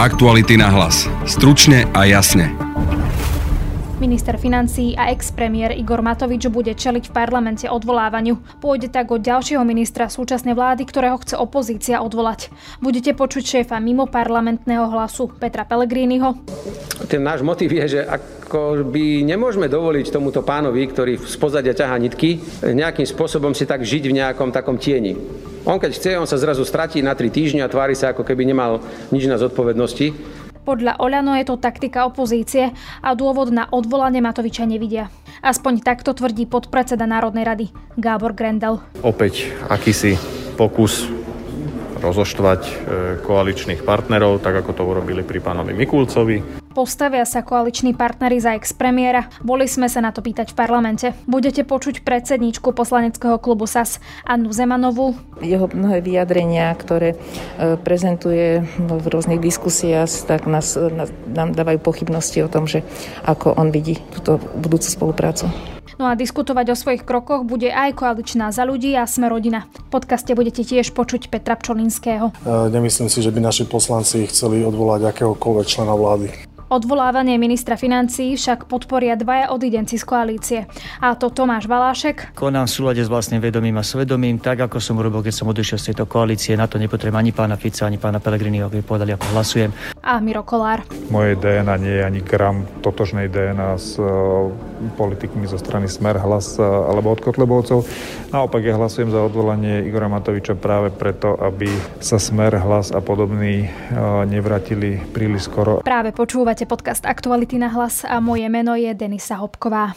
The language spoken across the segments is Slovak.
Aktuality na hlas. Stručne a jasne. Minister financií a ex-premiér Igor Matovič bude čeliť v parlamente odvolávaniu. Pôjde tak o ďalšieho ministra súčasnej vlády, ktorého chce opozícia odvolať. Budete počuť šéfa mimo parlamentného hlasu Petra Pellegriniho. Ten náš motiv je, že ako by nemôžeme dovoliť tomuto pánovi, ktorý z pozadia ťahá nitky, nejakým spôsobom si tak žiť v nejakom takom tieni. On keď chce, on sa zrazu stratí na tri týždňa a tvári sa, ako keby nemal nič na zodpovednosti. Podľa Oľano je to taktika opozície a dôvod na odvolanie Matoviča nevidia. Aspoň takto tvrdí podpredseda Národnej rady Gábor Grendel. Opäť akýsi pokus rozoštvať e, koaličných partnerov, tak ako to urobili pri pánovi Mikulcovi. Postavia sa koaliční partnery za ex-premiéra? Boli sme sa na to pýtať v parlamente. Budete počuť predsedničku poslaneckého klubu SAS Annu Zemanovú. Jeho mnohé vyjadrenia, ktoré e, prezentuje v rôznych diskusiách, tak nás, nám dávajú pochybnosti o tom, že ako on vidí túto budúcu spoluprácu. No a diskutovať o svojich krokoch bude aj koaličná za ľudí a sme rodina. V podcaste budete tiež počuť Petra Pčolinského. E, nemyslím si, že by naši poslanci chceli odvolať akéhokoľvek člena vlády. Odvolávanie ministra financií však podporia dvaja odidenci z koalície. A to Tomáš Valášek. Konám v súlade s vlastným vedomím a svedomím, tak ako som urobil, keď som odišiel z tejto koalície. Na to nepotrebujem ani pána Fica, ani pána Pelegrini, aby povedali, ako hlasujem. A Miro Kolár. Moje DNA nie je ani gram totožnej DNA s uh, politikmi zo strany Smer, Hlas uh, alebo od Kotlebovcov. Naopak ja hlasujem za odvolanie Igora Matoviča práve preto, aby sa Smer, Hlas a podobní uh, nevratili príliš skoro. Práve Počúvate podcast Aktuality na hlas a moje meno je Denisa Hopková.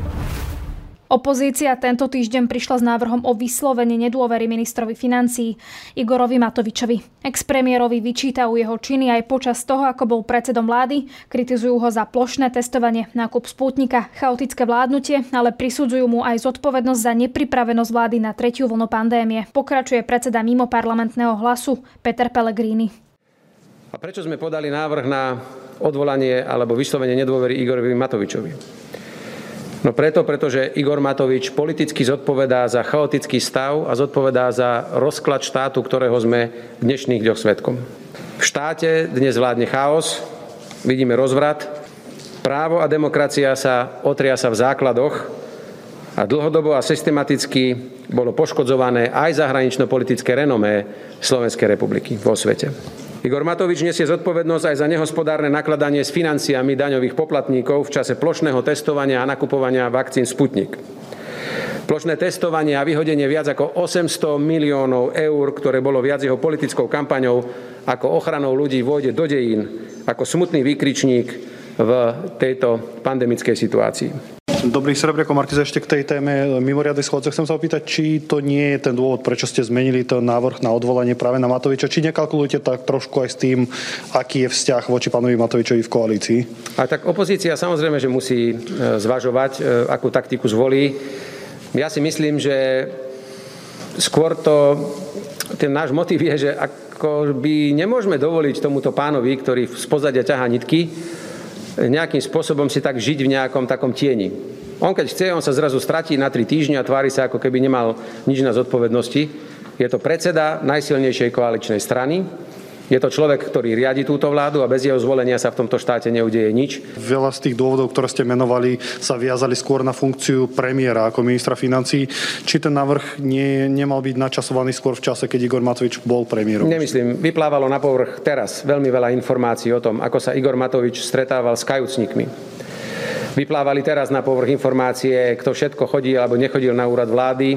Opozícia tento týždeň prišla s návrhom o vyslovenie nedôvery ministrovi financií Igorovi Matovičovi. Expremiérovi vyčítajú jeho činy aj počas toho, ako bol predsedom vlády, kritizujú ho za plošné testovanie, nákup spútnika, chaotické vládnutie, ale prisudzujú mu aj zodpovednosť za nepripravenosť vlády na tretiu vlnu pandémie. Pokračuje predseda mimo parlamentného hlasu Peter Pellegrini. A prečo sme podali návrh na odvolanie alebo vyslovenie nedôvery Igorovi Matovičovi? No preto, pretože Igor Matovič politicky zodpovedá za chaotický stav a zodpovedá za rozklad štátu, ktorého sme v dnešných dňoch svetkom. V štáte dnes vládne chaos, vidíme rozvrat, právo a demokracia sa otria sa v základoch a dlhodobo a systematicky bolo poškodzované aj zahranično-politické renomé Slovenskej republiky vo svete. Igor Matovič nesie zodpovednosť aj za nehospodárne nakladanie s financiami daňových poplatníkov v čase plošného testovania a nakupovania vakcín Sputnik. Plošné testovanie a vyhodenie viac ako 800 miliónov eur, ktoré bolo viac jeho politickou kampaňou ako ochranou ľudí, vôjde do dejín ako smutný výkričník v tejto pandemickej situácii. Dobrý Srebreko Markiz, ešte k tej téme mimoriadnej schôdze. Chcem sa opýtať, či to nie je ten dôvod, prečo ste zmenili ten návrh na odvolanie práve na Matoviča. Či nekalkulujete tak trošku aj s tým, aký je vzťah voči pánovi Matovičovi v koalícii? A tak opozícia samozrejme, že musí e, zvažovať, e, akú taktiku zvolí. Ja si myslím, že skôr to, ten náš motiv je, že ako by nemôžeme dovoliť tomuto pánovi, ktorý z pozadia ťahá nitky, nejakým spôsobom si tak žiť v nejakom takom tieni. On keď chce, on sa zrazu stratí na tri týždňa a tvári sa, ako keby nemal nič na zodpovednosti. Je to predseda najsilnejšej koaličnej strany. Je to človek, ktorý riadi túto vládu a bez jeho zvolenia sa v tomto štáte neudeje nič. Veľa z tých dôvodov, ktoré ste menovali, sa viazali skôr na funkciu premiéra ako ministra financí. Či ten návrh nie, nemal byť načasovaný skôr v čase, keď Igor Matovič bol premiérom? Nemyslím. Vyplávalo na povrch teraz veľmi veľa informácií o tom, ako sa Igor Matovič stretával s kajúcnikmi. Vyplávali teraz na povrch informácie, kto všetko chodí alebo nechodil na úrad vlády.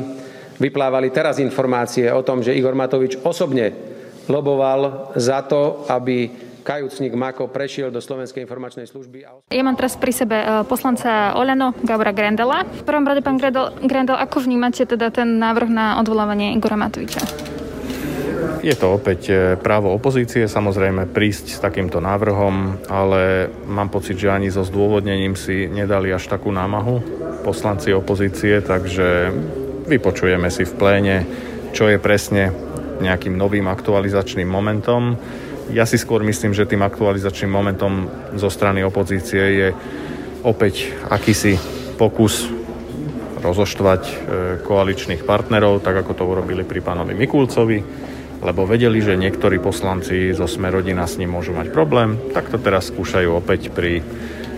Vyplávali teraz informácie o tom, že Igor Matovič osobne loboval za to, aby kajúcnik Mako prešiel do Slovenskej informačnej služby. Ja mám teraz pri sebe e, poslanca Oleno Gabora Grendela. V prvom rade, pán Grendel, Grendel, ako vnímate teda ten návrh na odvolávanie Igora Matoviča? Je to opäť e, právo opozície, samozrejme, prísť s takýmto návrhom, ale mám pocit, že ani so zdôvodnením si nedali až takú námahu poslanci opozície, takže vypočujeme si v pléne čo je presne nejakým novým aktualizačným momentom. Ja si skôr myslím, že tým aktualizačným momentom zo strany opozície je opäť akýsi pokus rozoštvať e, koaličných partnerov, tak ako to urobili pri pánovi Mikulcovi, lebo vedeli, že niektorí poslanci zo Smerodina s ním môžu mať problém, tak to teraz skúšajú opäť pri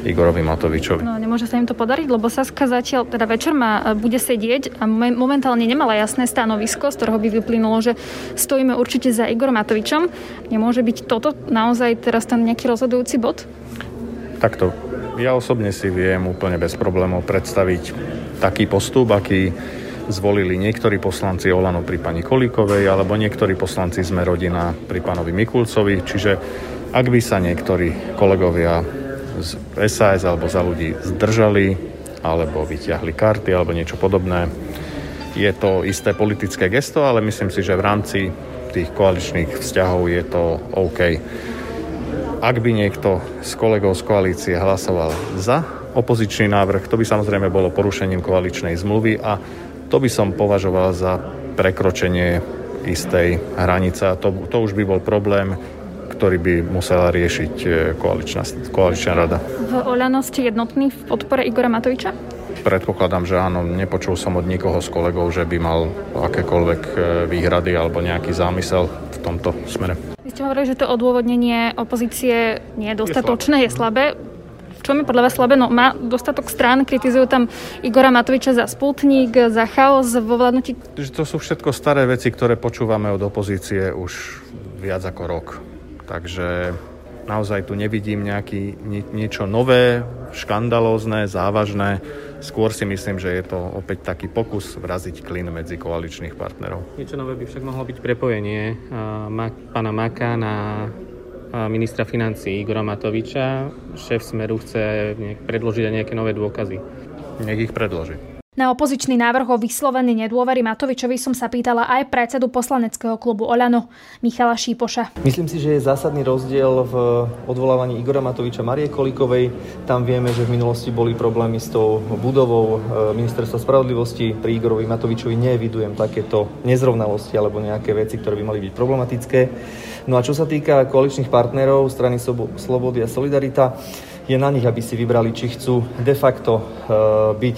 Igorovi Matovičovi. No, nemôže sa im to podariť, lebo Saska zatiaľ, teda večer má, e, bude sedieť a momentálne nemala jasné stanovisko, z ktorého by vyplynulo, že stojíme určite za Igorom Matovičom. Nemôže byť toto naozaj teraz ten nejaký rozhodujúci bod? Takto. Ja osobne si viem úplne bez problémov predstaviť taký postup, aký zvolili niektorí poslanci Olano pri pani Kolíkovej alebo niektorí poslanci sme rodina pri pánovi Mikulcovi. Čiže ak by sa niektorí kolegovia z SAS alebo za ľudí zdržali alebo vyťahli karty alebo niečo podobné, je to isté politické gesto, ale myslím si, že v rámci tých koaličných vzťahov je to OK. Ak by niekto z kolegov z koalície hlasoval za opozičný návrh, to by samozrejme bolo porušením koaličnej zmluvy a to by som považoval za prekročenie istej hranice a to, to už by bol problém, ktorý by musela riešiť e, koaličná, koaličná rada. V Oľano ste jednotný v podpore Igora Matoviča? Predpokladám, že áno. Nepočul som od nikoho z kolegov, že by mal akékoľvek e, výhrady alebo nejaký zámysel v tomto smere. Vy ste hovorili, že to odôvodnenie opozície nie je dostatočné, je slabé. V čom je podľa vás slabé? No, má dostatok strán, kritizujú tam Igora Matoviča za sputník, za chaos vo vládnutí. To sú všetko staré veci, ktoré počúvame od opozície už viac ako rok. Takže naozaj tu nevidím nejaký, niečo nové, škandalózne, závažné. Skôr si myslím, že je to opäť taký pokus vraziť klin medzi koaličných partnerov. Niečo nové by však mohlo byť prepojenie pána Maka na ministra financí Igora Matoviča. Šéf Smeru chce predložiť aj nejaké nové dôkazy. Nech ich predloží. Na opozičný návrh o vyslovení nedôvery Matovičovi som sa pýtala aj predsedu poslaneckého klubu Oľano, Michala Šípoša. Myslím si, že je zásadný rozdiel v odvolávaní Igora Matoviča Marie Kolikovej. Tam vieme, že v minulosti boli problémy s tou budovou e, ministerstva spravodlivosti. Pri Igorovi Matovičovi neevidujem takéto nezrovnalosti alebo nejaké veci, ktoré by mali byť problematické. No a čo sa týka koaličných partnerov strany Slobody a Solidarita, je na nich, aby si vybrali, či chcú de facto e, byť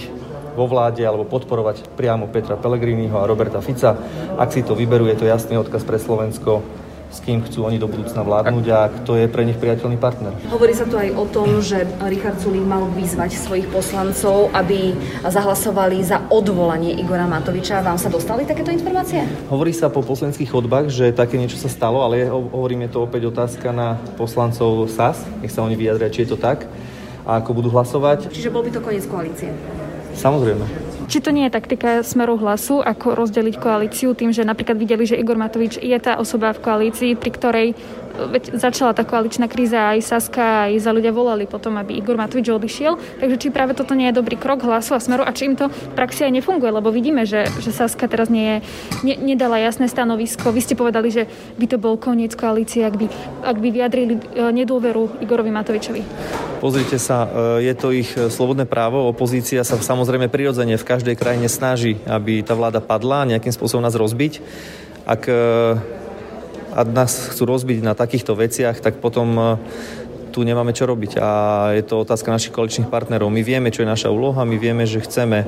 vo vláde alebo podporovať priamo Petra Pellegriniho a Roberta Fica. Ak si to vyberú, je to jasný odkaz pre Slovensko, s kým chcú oni do budúcna vládnuť a kto je pre nich priateľný partner. Hovorí sa tu aj o tom, že Richard Sulík mal vyzvať svojich poslancov, aby zahlasovali za odvolanie Igora Matoviča. Vám sa dostali takéto informácie? Hovorí sa po poslanských chodbách, že také niečo sa stalo, ale hovorím, je to opäť otázka na poslancov SAS. Nech sa oni vyjadria, či je to tak a ako budú hlasovať. Čiže bol by to koniec koalície? Samozrejme. Či to nie je taktika smeru hlasu, ako rozdeliť koalíciu tým, že napríklad videli, že Igor Matovič je tá osoba v koalícii, pri ktorej veď začala tá koaličná kríza, aj Saska, aj za ľudia volali potom, aby Igor Matovič odišiel. Takže či práve toto nie je dobrý krok hlasu a smeru a či im to v praxi aj nefunguje, lebo vidíme, že, že Saska teraz nie je, ne, nedala jasné stanovisko. Vy ste povedali, že by to bol koniec koalície, ak by, ak by vyjadrili e, nedôveru Igorovi Matovičovi. Pozrite sa, e, je to ich e, slobodné právo. Opozícia sa samozrejme prirodzene v každej krajine snaží, aby tá vláda padla a nejakým spôsobom nás rozbiť. Ak a nás chcú rozbiť na takýchto veciach, tak potom e, tu nemáme čo robiť. A je to otázka našich koaličných partnerov. My vieme, čo je naša úloha, my vieme, že chceme e,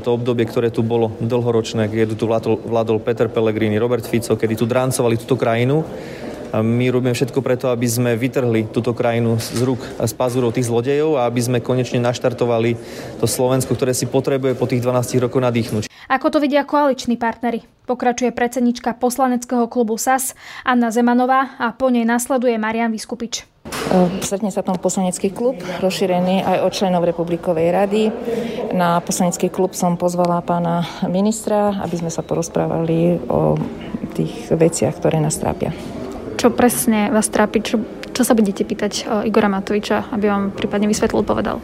to obdobie, ktoré tu bolo dlhoročné, keď tu vládol, vládol Peter Pellegrini, Robert Fico, kedy tu dráncovali túto krajinu, my robíme všetko preto, aby sme vytrhli túto krajinu z rúk a z pazúrov tých zlodejov a aby sme konečne naštartovali to Slovensko, ktoré si potrebuje po tých 12 rokoch nadýchnuť. Ako to vidia koaliční partnery? Pokračuje predsednička poslaneckého klubu SAS Anna Zemanová a po nej nasleduje Marian Vyskupič. Stretne sa tam poslanecký klub, rozšírený aj od členov Republikovej rady. Na poslanecký klub som pozvala pána ministra, aby sme sa porozprávali o tých veciach, ktoré nás trápia. Čo presne vás trápi? Čo, čo sa budete pýtať Igora Matoviča, aby vám prípadne vysvetlil, povedal?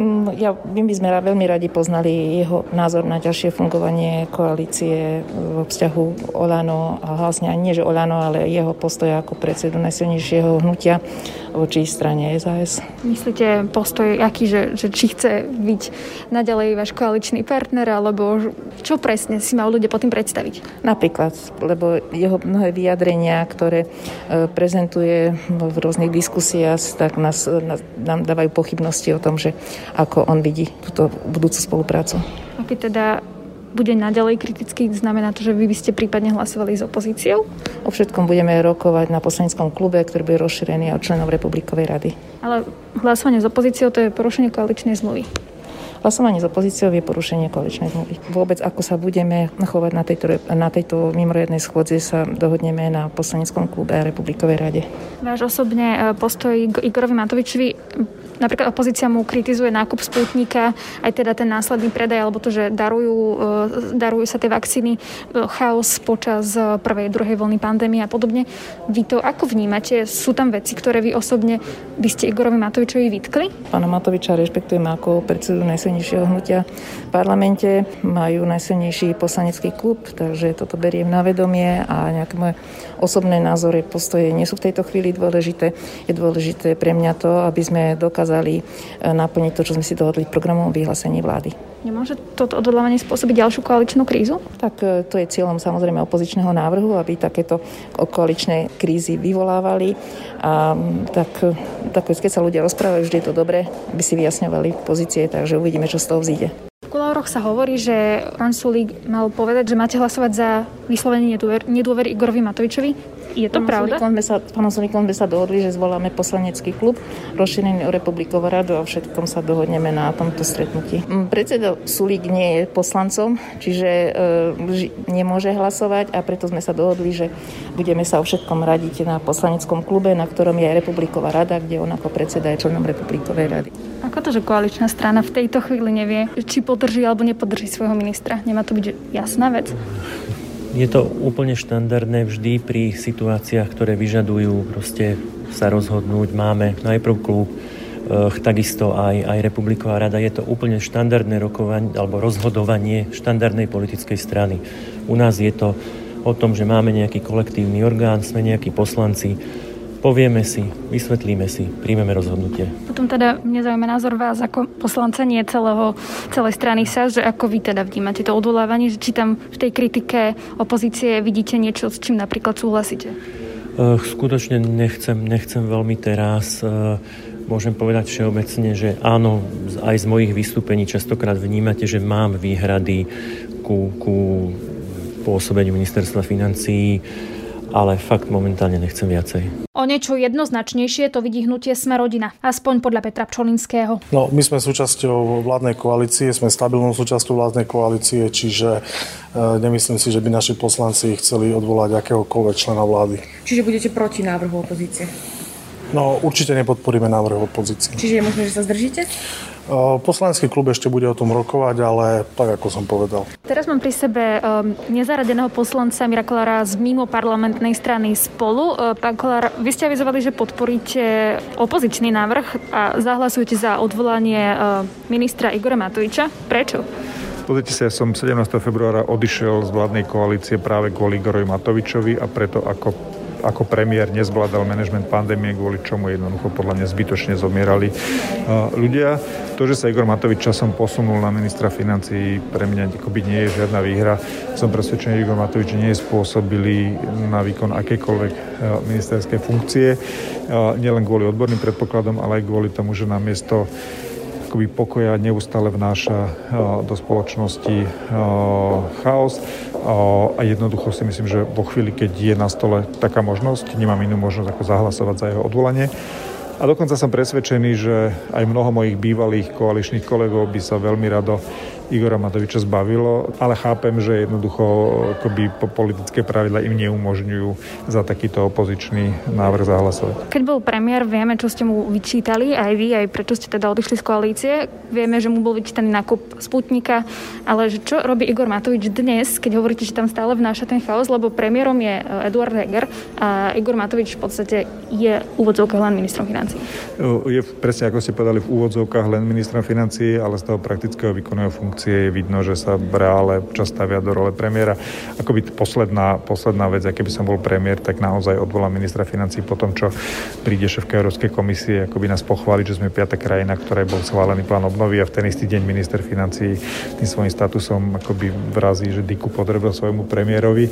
Mm, ja, my by sme veľmi radi poznali jeho názor na ďalšie fungovanie koalície vo vzťahu Olano a vlastne nie, že Olano, ale jeho postoja ako predsedu najsilnejšieho hnutia voči strane SAS. Myslíte postoj aký, že, že či chce byť naďalej váš koaličný partner, alebo Čo presne si majú ľudia potom predstaviť? Napríklad, lebo jeho mnohé vyjadrenia, ktoré e, prezentuje v rôznych diskusiách, tak nás, nás, nám dávajú pochybnosti o tom, že ako on vidí túto budúcu spoluprácu. A keď teda bude naďalej kritický, znamená to, že vy by ste prípadne hlasovali s opozíciou? O všetkom budeme rokovať na poslaneckom klube, ktorý bude rozšírený od členov Republikovej rady. Ale hlasovanie s opozíciou to je porušenie koaličnej zmluvy. Hlasovanie s opozíciou je porušenie koaličnej zmluvy. Vôbec ako sa budeme chovať na tejto, na tejto mimoriadnej schôdzi sa dohodneme na poslaneckom klube a Republikovej rade. Váš osobne postoj Igorovi Matovičovi Napríklad opozícia mu kritizuje nákup sputníka, aj teda ten následný predaj, alebo to, že darujú, e, darujú sa tie vakcíny, e, chaos počas e, prvej, druhej vlny pandémie a podobne. Vy to ako vnímate? Sú tam veci, ktoré vy osobne by ste Igorovi Matovičovi vytkli? Pána Matoviča rešpektujem ako predsedu najsilnejšieho hnutia v parlamente. Majú najsilnejší poslanecký klub, takže toto beriem na vedomie a nejaké moje osobné názory, postoje nie sú v tejto chvíli dôležité. Je dôležité pre mňa to, aby sme dokázali dokázali e, naplniť to, čo sme si dohodli v programovom vyhlásení vlády. Nemôže toto odhodlávanie spôsobiť ďalšiu koaličnú krízu? Tak e, to je cieľom samozrejme opozičného návrhu, aby takéto koaličné krízy vyvolávali. A tak, tak keď sa ľudia rozprávajú, vždy je to dobré, aby si vyjasňovali pozície, takže uvidíme, čo z toho vzíde. V kulároch sa hovorí, že pán Sulík mal povedať, že máte hlasovať za vyslovenie nedôvery Igorovi Matovičovi. Je to pravda? Sme sa, s pánom Sulikom sme sa dohodli, že zvoláme poslanecký klub rozšírený o Republikovú radu a všetkom sa dohodneme na tomto stretnutí. Mm, predseda Sulík nie je poslancom, čiže e, nemôže hlasovať a preto sme sa dohodli, že budeme sa o všetkom radiť na poslaneckom klube, na ktorom je aj Republiková rada, kde on ako predseda je členom Republikovej rady. Ako to, že koaličná strana v tejto chvíli nevie, či podrží alebo nepodrží svojho ministra? Nemá to byť jasná vec? Je to úplne štandardné vždy pri situáciách, ktoré vyžadujú proste sa rozhodnúť. Máme najprv klub, eh, takisto aj, aj Republiková rada. Je to úplne štandardné rokovanie alebo rozhodovanie štandardnej politickej strany. U nás je to o tom, že máme nejaký kolektívny orgán, sme nejakí poslanci, Povieme si, vysvetlíme si, príjmeme rozhodnutie. Potom teda mne zaujíma názor vás ako poslanca, nie celého, celej strany sa, že ako vy teda vnímate to odvolávanie, že či tam v tej kritike opozície vidíte niečo, s čím napríklad súhlasíte? Skutočne nechcem, nechcem veľmi teraz. Môžem povedať všeobecne, že áno, aj z mojich vystúpení častokrát vnímate, že mám výhrady ku, ku pôsobeniu ministerstva financií ale fakt momentálne nechcem viacej. O niečo jednoznačnejšie to vidí hnutie Sme rodina, aspoň podľa Petra Pčolinského. No, my sme súčasťou vládnej koalície, sme stabilnou súčasťou vládnej koalície, čiže e, nemyslím si, že by naši poslanci chceli odvolať akéhokoľvek člena vlády. Čiže budete proti návrhu opozície? No, určite nepodporíme návrh opozície. Čiže je možné, že sa zdržíte? Poslanecký klub ešte bude o tom rokovať, ale tak, ako som povedal. Teraz mám pri sebe nezaradeného poslanca Mirakolára z mimo parlamentnej strany Spolu. Pán Kolár, vy ste avizovali, že podporíte opozičný návrh a zahlasujete za odvolanie ministra Igora Matoviča. Prečo? Pozrite sa, ja som 17. februára odišiel z vládnej koalície práve kvôli Igorovi Matovičovi a preto ako ako premiér nezvládal manažment pandémie, kvôli čomu jednoducho podľa mňa zbytočne zomierali ľudia. To, že sa Igor Matovič časom posunul na ministra financií, pre mňa akoby nie je žiadna výhra. Som presvedčený, že Igor Matovič nie je spôsobilý na výkon akékoľvek ministerskej funkcie, nielen kvôli odborným predpokladom, ale aj kvôli tomu, že na miesto akoby pokoja neustále vnáša do spoločnosti chaos a jednoducho si myslím, že vo chvíli, keď je na stole taká možnosť, nemám inú možnosť ako zahlasovať za jeho odvolanie. A dokonca som presvedčený, že aj mnoho mojich bývalých koaličných kolegov by sa veľmi rado Igora Matoviča zbavilo, ale chápem, že jednoducho akoby po politické pravidla im neumožňujú za takýto opozičný návrh zahlasovať. Keď bol premiér, vieme, čo ste mu vyčítali, aj vy, aj prečo ste teda odišli z koalície. Vieme, že mu bol vyčítaný nákup Sputnika, ale že čo robí Igor Matovič dnes, keď hovoríte, že tam stále vnáša ten chaos, lebo premiérom je e, Eduard Heger a Igor Matovič v podstate je v úvodzovkách len ministrom financí. Je presne, ako ste povedali, v úvodzovkách len ministrom financí, ale z toho praktického výkonného funkcie je vidno, že sa reále čas stavia do role premiéra. Akoby posledná, posledná vec, aký by som bol premiér, tak naozaj odvolám ministra financí po tom, čo príde šéfka Európskej komisie, akoby nás pochváliť, že sme piata krajina, ktorá bol schválený plán obnovy a v ten istý deň minister financí tým svojím statusom akoby vrazí, že Diku potrebil svojmu premiérovi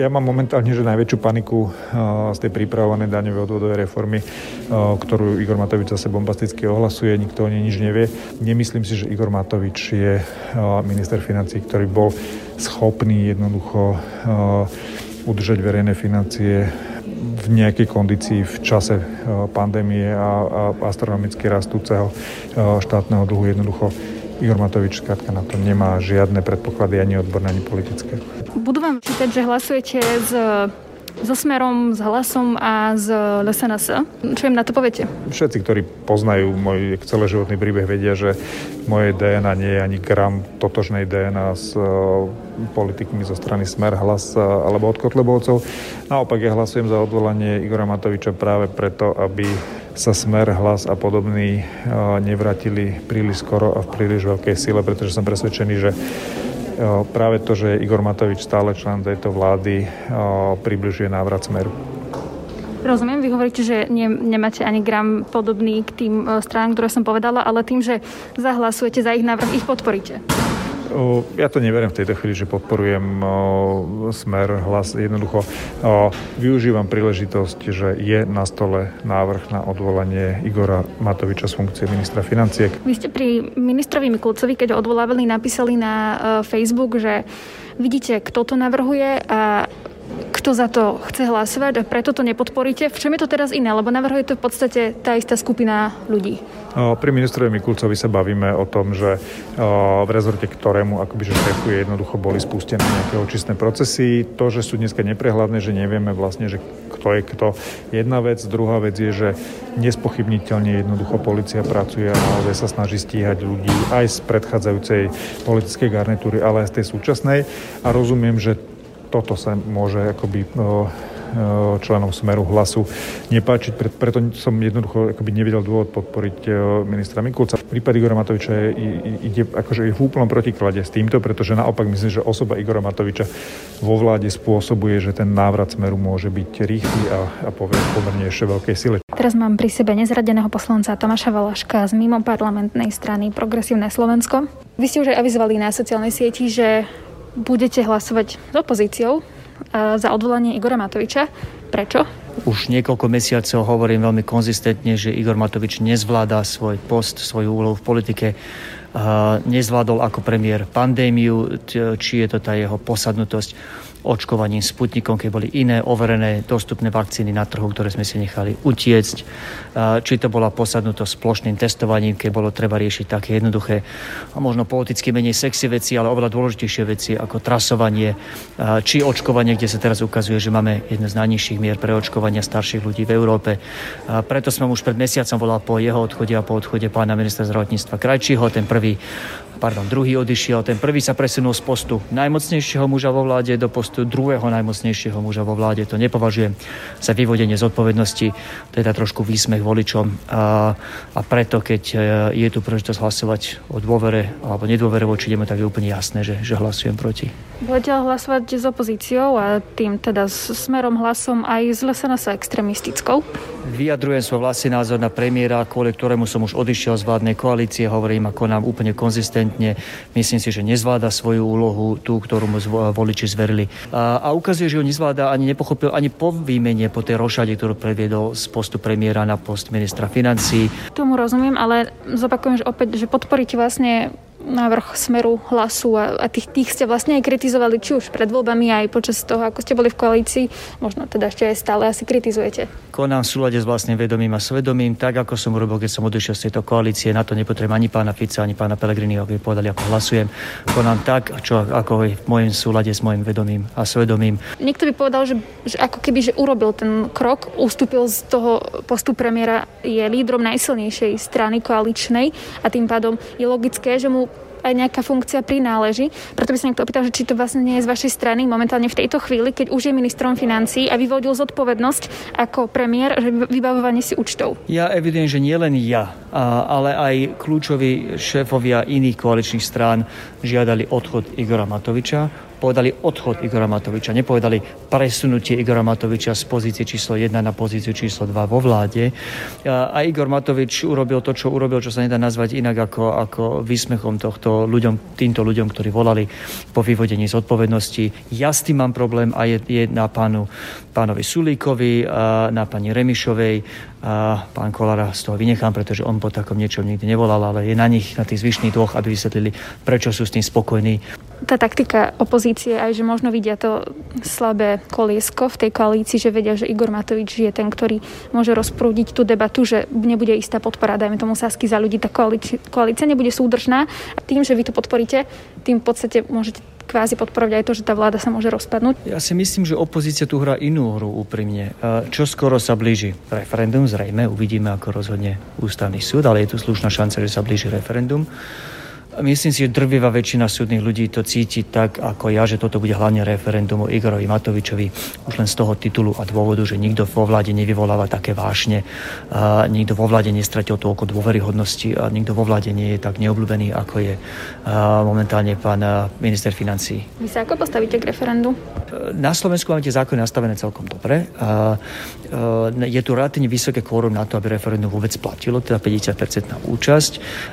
ja mám momentálne že najväčšiu paniku z tej pripravovanej daňovej odvodovej reformy, ktorú Igor Matovič zase bombasticky ohlasuje, nikto o nej nič nevie. Nemyslím si, že Igor Matovič je minister financí, ktorý bol schopný jednoducho udržať verejné financie v nejakej kondícii v čase pandémie a, astronomicky rastúceho štátneho dlhu jednoducho Igor Matovič skrátka na to nemá žiadne predpoklady ani odborné, ani politické. Budú vám čítať, že hlasujete s so Smerom, s Hlasom a z LSNS. Čo im na to poviete? Všetci, ktorí poznajú môj celoživotný príbeh, vedia, že moje DNA nie je ani gram totožnej DNA s e, politikmi zo strany Smer, Hlas e, alebo od Kotlebovcov. Naopak ja hlasujem za odvolanie Igora Matoviča práve preto, aby sa Smer, Hlas a podobní e, nevratili príliš skoro a v príliš veľkej sile, pretože som presvedčený, že práve to, že Igor Matovič stále člen tejto vlády približuje návrat smeru. Rozumiem, vy hovoríte, že ne, nemáte ani gram podobný k tým e, stranám, ktoré som povedala, ale tým, že zahlasujete za ich návrh, ich podporíte. Ja to neverím v tejto chvíli, že podporujem smer hlas. Jednoducho využívam príležitosť, že je na stole návrh na odvolanie Igora Matoviča z funkcie ministra financie. Vy ste pri ministrovi Mikulcovi, keď ho odvolávali, napísali na e, Facebook, že vidíte, kto to navrhuje a kto za to chce hlasovať a preto to nepodporíte. V čom je to teraz iné? Lebo navrhuje to v podstate tá istá skupina ľudí. Pri ministrovi Mikulcovi sa bavíme o tom, že v rezorte, ktorému akoby že šéfuje, jednoducho boli spustené nejaké očistné procesy. To, že sú dneska neprehľadné, že nevieme vlastne, že kto je kto. Jedna vec. Druhá vec je, že nespochybniteľne jednoducho policia pracuje a naozaj sa snaží stíhať ľudí aj z predchádzajúcej politickej garnitúry, ale aj z tej súčasnej. A rozumiem, že toto sa môže akoby členom Smeru hlasu nepáčiť. Preto som jednoducho akoby nevidel dôvod podporiť ministra Mikulca. Prípad Igora Matoviča je, ide akože v úplnom protiklade s týmto, pretože naopak myslím, že osoba Igora Matoviča vo vláde spôsobuje, že ten návrat Smeru môže byť rýchly a, a pomerne ešte veľkej sile. Teraz mám pri sebe nezradeného poslanca Tomáša Valaška z mimo parlamentnej strany Progresívne Slovensko. Vy ste už aj avizovali na sociálnej sieti, že budete hlasovať s opozíciou za odvolanie Igora Matoviča. Prečo? Už niekoľko mesiacov hovorím veľmi konzistentne, že Igor Matovič nezvláda svoj post, svoju úlohu v politike. Nezvládol ako premiér pandémiu, či je to tá jeho posadnutosť očkovaním Sputnikom, keď boli iné overené dostupné vakcíny na trhu, ktoré sme si nechali utiecť. Či to bola posadnutosť plošným testovaním, keď bolo treba riešiť také jednoduché a možno politicky menej sexy veci, ale oveľa dôležitejšie veci ako trasovanie, či očkovanie, kde sa teraz ukazuje, že máme jednu z najnižších mier preočkovania starších ľudí v Európe. Preto som už pred mesiacom volal po jeho odchode a po odchode pána ministra zdravotníctva Krajčího. Ten prvý pardon, druhý odišiel, ten prvý sa presunul z postu najmocnejšieho muža vo vláde do postu druhého najmocnejšieho muža vo vláde. To nepovažujem za vyvodenie zodpovednosti, teda trošku výsmech voličom a, a preto, keď e, je tu príležitosť hlasovať o dôvere alebo nedôvere voči nemu, tak je úplne jasné, že, že hlasujem proti. Budete hlasovať s opozíciou a tým teda s smerom hlasom aj z sa extremistickou? Vyjadrujem svoj vlastný názor na premiéra, kvôli ktorému som už odišiel z vládnej koalície, hovorím ako nám úplne konzistentne. Myslím si, že nezvláda svoju úlohu, tú, ktorú mu voliči zverili. A, a ukazuje, že ho nezvláda ani nepochopil ani po výmene, po tej rošade, ktorú predviedol z postu premiéra na post ministra financí. Tomu rozumiem, ale zopakujem, že opäť, že podporíte vlastne návrh smeru hlasu a, a tých, tých ste vlastne aj kritizovali, či už pred voľbami, aj počas toho, ako ste boli v koalícii, možno teda ešte aj stále asi kritizujete. Konám v súlade s vlastným vedomím a svedomím, tak ako som urobil, keď som odišiel z tejto koalície, na to nepotrebujem ani pána Fica, ani pána Pelegrini, aby povedali, ako hlasujem. Konám tak, čo ako je v mojom súlade s mojim vedomím a svedomím. Niekto by povedal, že, že ako keby že urobil ten krok, ustúpil z toho postu premiéra, je lídrom najsilnejšej strany koaličnej a tým pádom je logické, že mu aj nejaká funkcia prináleží. Preto by som niekto opýtal, že či to vlastne nie je z vašej strany momentálne v tejto chvíli, keď už je ministrom financí a vyvodil zodpovednosť ako premiér, že vybavovanie si účtov. Ja evidujem, že nie len ja, ale aj kľúčoví šéfovia iných koaličných strán žiadali odchod Igora Matoviča povedali odchod Igora Matoviča, nepovedali presunutie Igora Matoviča z pozície číslo 1 na pozíciu číslo 2 vo vláde. A Igor Matovič urobil to, čo urobil, čo sa nedá nazvať inak ako, ako výsmechom tohto ľuďom, týmto ľuďom, ktorí volali po vyvodení zodpovednosti. Ja s tým mám problém a je, je na pánu, pánovi Sulíkovi, a na pani Remišovej, a pán Kolára z toho vynechám, pretože on po takom niečom nikdy nevolal, ale je na nich, na tých zvyšných dvoch, aby vysvetlili, prečo sú s tým spokojní tá taktika opozície aj, že možno vidia to slabé koliesko v tej koalícii, že vedia, že Igor Matovič je ten, ktorý môže rozprúdiť tú debatu, že nebude istá podpora, dajme tomu Sasky za ľudí, tá koalícia, koalícia nebude súdržná. A tým, že vy to podporíte, tým v podstate môžete kvázi podporovať aj to, že tá vláda sa môže rozpadnúť? Ja si myslím, že opozícia tu hrá inú hru úprimne. Čo skoro sa blíži referendum, zrejme uvidíme, ako rozhodne ústavný súd, ale je tu slušná šanca, že sa blíži referendum. Myslím si, že drvivá väčšina súdnych ľudí to cíti tak, ako ja, že toto bude hlavne referendum o Igorovi Matovičovi už len z toho titulu a dôvodu, že nikto vo vláde nevyvoláva také vášne, a nikto vo vláde nestratil toľko dôveryhodnosti a nikto vo vláde nie je tak neobľúbený, ako je momentálne pán minister financí. Vy sa ako postavíte k referendu? Na Slovensku máme tie zákony nastavené celkom dobre. A je tu relatívne vysoké kórum na to, aby referendum vôbec platilo, teda 50% na účasť.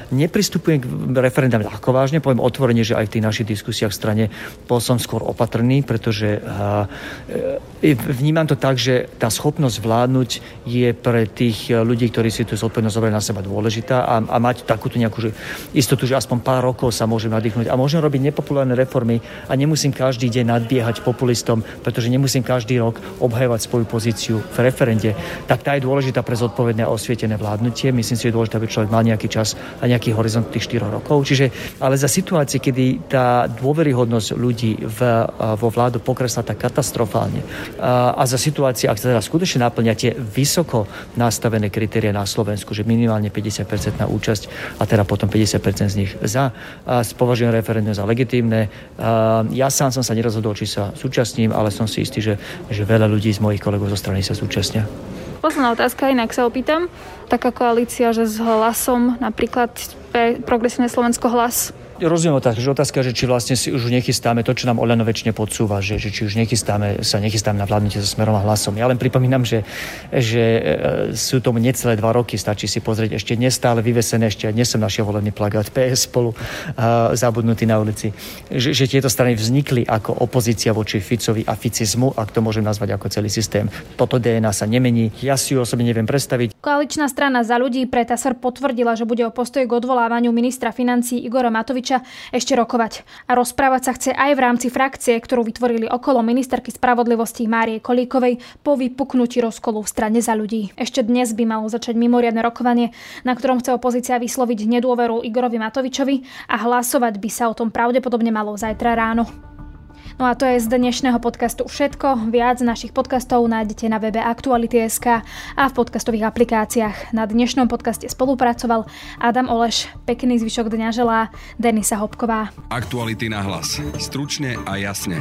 Nepristupujem k referendu neberiem ľahko vážne, poviem otvorene, že aj v tých našich diskusiách v strane bol som skôr opatrný, pretože e, vnímam to tak, že tá schopnosť vládnuť je pre tých ľudí, ktorí si tú zodpovednosť zobrali na seba dôležitá a, a mať takúto nejakú istotu, že aspoň pár rokov sa môžem nadýchnuť a môžem robiť nepopulárne reformy a nemusím každý deň nadbiehať populistom, pretože nemusím každý rok obhajovať svoju pozíciu v referende, tak tá je dôležitá pre zodpovedné a osvietené vládnutie. Myslím si, že je dôležité, aby človek mal nejaký čas a nejaký horizont tých 4 rokov. Čiže Čiže, ale za situácie, kedy tá dôveryhodnosť ľudí v, vo vládu pokresla tak katastrofálne a, a za situácie, ak sa teda skutočne naplňate vysoko nastavené kritéria na Slovensku, že minimálne 50% na účasť a teda potom 50% z nich za, a považujem referendum za legitímne. Ja sám som sa nerozhodol, či sa súčasním, ale som si istý, že, že veľa ľudí z mojich kolegov zo strany sa súčasnia. Posledná otázka, inak sa opýtam. Taká koalícia, že s hlasom napríklad pre Progresívne Slovensko hlas rozumiem otázku, že otázka, že či vlastne si už nechystáme to, čo nám Oľano väčšine podsúva, že, že či už nechystáme, sa nechystáme na vládnutie so smerom a hlasom. Ja len pripomínam, že, že e, sú tomu necelé dva roky, stačí si pozrieť ešte nestále vyvesené, ešte dnes som našiel volený plagát PS spolu a, zabudnutý na ulici, že, že tieto strany vznikli ako opozícia voči Ficovi a ficizmu, ak to môžem nazvať ako celý systém. Toto DNA sa nemení, ja si ju osobne neviem predstaviť. Koaličná strana za ľudí pre TASR potvrdila, že bude o postoj k odvolávaniu ministra financí Igora Matoviča Matoviča ešte rokovať. A rozprávať sa chce aj v rámci frakcie, ktorú vytvorili okolo ministerky spravodlivosti Márie Kolíkovej po vypuknutí rozkolu v strane za ľudí. Ešte dnes by malo začať mimoriadne rokovanie, na ktorom chce opozícia vysloviť nedôveru Igorovi Matovičovi a hlasovať by sa o tom pravdepodobne malo zajtra ráno. No a to je z dnešného podcastu všetko. Viac našich podcastov nájdete na webe Aktuality.sk a v podcastových aplikáciách. Na dnešnom podcaste spolupracoval Adam Oleš. Pekný zvyšok dňa želá Denisa Hopková. Aktuality na hlas. Stručne a jasne.